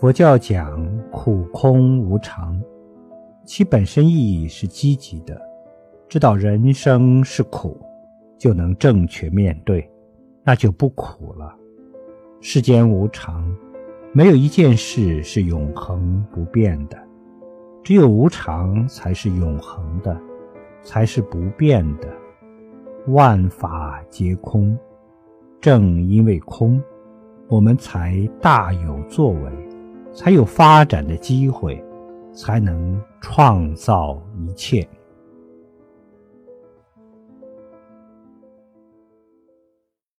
佛教讲苦空无常，其本身意义是积极的，知道人生是苦，就能正确面对，那就不苦了。世间无常，没有一件事是永恒不变的，只有无常才是永恒的，才是不变的。万法皆空，正因为空，我们才大有作为。才有发展的机会，才能创造一切。